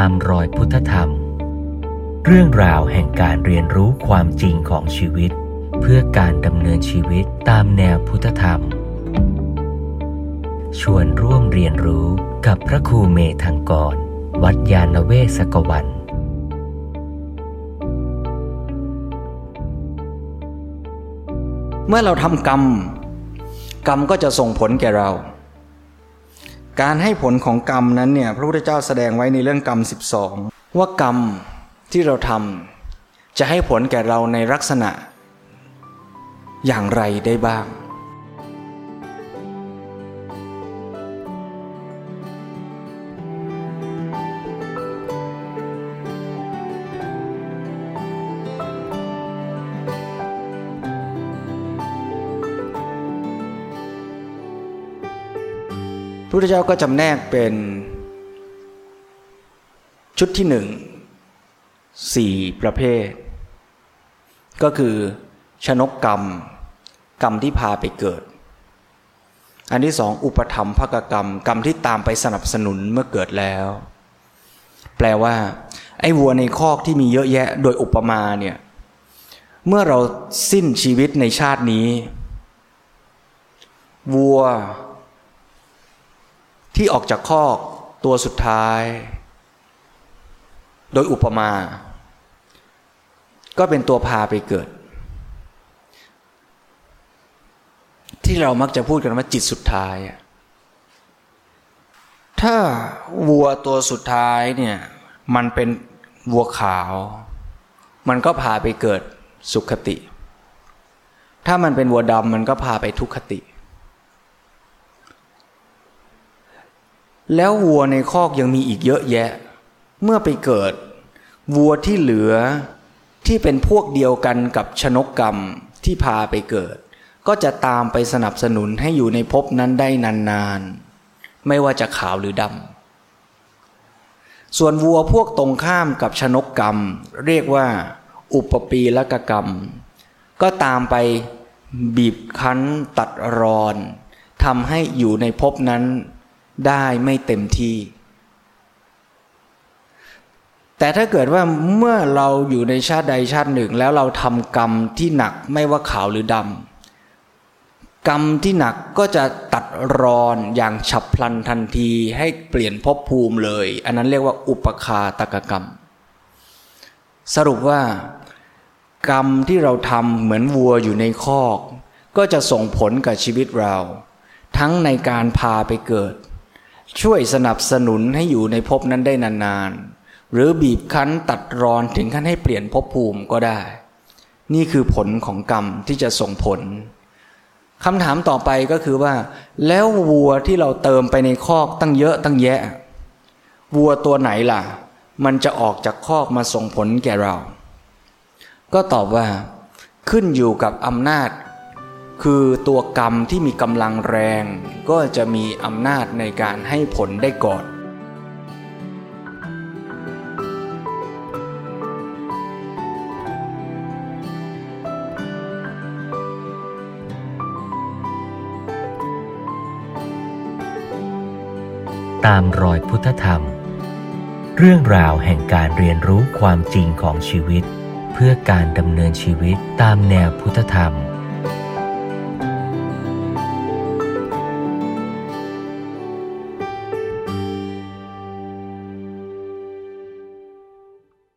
ตามรอยพุทธธรรม เรื่องราวแห่งการเรียนรู้ความจริงของชีวิต เพื่อการดำเนินชีวิตตามแนวพุทธธรรม ชวนร่วมเรียนรู้กับพระครูเมธังกร วัดยาณเวศกวันเมื่อเราทำกรรม กรรมก็จะส่งผลแก่เรา การให้ผลของกรรมนั้นเนี่ยพระพุทธเจ้าแสดงไว้ในเรื่องกรรม 12 ว่ากรรมที่เราทำจะให้ผลแก่เราในลักษณะอย่างไรได้บ้าง พุทธเจ้าก็จำแนกเป็นชุดที่หนึ่งสี่ประเภท ก็คือชนกกรรม กรรมที่พาไปเกิด อันที่สองอุปธรรมภกกรรม กรรมที่ตามไปสนับสนุนเมื่อเกิดแล้ว แปลว่า ไอ้วัวในคอกที่มีเยอะแยะโดยอุปมาเนี่ยเมื่อเราสิ้นชีวิตในชาตินี้ วัว ที่ออกจากคอกตัวสุดท้าย โดยอุปมา ก็เป็นตัวพาไปเกิด ที่เรามักจะพูดกันว่าจิตสุดท้าย ถ้าวัวตัวสุดท้ายเนี่ยมันเป็นวัวขาว มันก็พาไปเกิดสุขติ ถ้ามันเป็นวัวดำมันก็พาไปทุกขติ แล้ววัวในคอกยังมีอีกเยอะแยะ เมื่อไปเกิด วัวที่เหลือที่เป็นพวกเดียวกันกับชนกกรรมที่พาไปเกิด ก็จะตามไปสนับสนุนให้อยู่ในภพนั้นได้นานๆ ไม่ว่าจะขาวหรือดำส่วนวัวพวกตรงข้ามกับชนกกรรม เรียกว่า อุปปีละกกรรม ก็ตามไปบีบคั้นตัดรอนทำให้อยู่ในภพนั้น ได้ไม่เต็มที่ แต่ถ้าเกิดว่าเมื่อเราอยู่ในชาติใดชาติหนึ่ง แล้วเราทำกรรมที่หนักไม่ว่าขาวหรือดำกรรมที่หนักก็จะตัดรอนอย่างฉับพลันทันทีให้เปลี่ยนภพภูมิเลย อันนั้นเรียกว่าอุปคาตกกรรม สรุปว่ากรรมที่เราทำเหมือนวัวอยู่ในคอก ก็จะส่งผลกับชีวิตเรา ทั้งในการพาไปเกิด ช่วยสนับสนุนให้อยู่ในภพนั้นได้นานๆ หรือบีบคั้นตัดรอนถึงขั้นให้เปลี่ยนภพภูมิก็ได้ นี่คือผลของกรรมที่จะส่งผลคำถามต่อไปก็คือว่า แล้ววัวที่เราเติมไปในคอกตั้งเยอะตั้งแยะ วัวตัวไหนล่ะ มันจะออกจากคอกมาส่งผลแก่เรา ก็ตอบว่า ขึ้นอยู่กับอำนาจ คือตัวกรรมที่มีกำลังแรง ก็จะมีอำนาจในการให้ผลได้ก่อนตามรอยพุทธธรรม เรื่องราวแห่งการเรียนรู้ความจริงของชีวิต เพื่อการดำเนินชีวิตตามแนวพุทธธรรม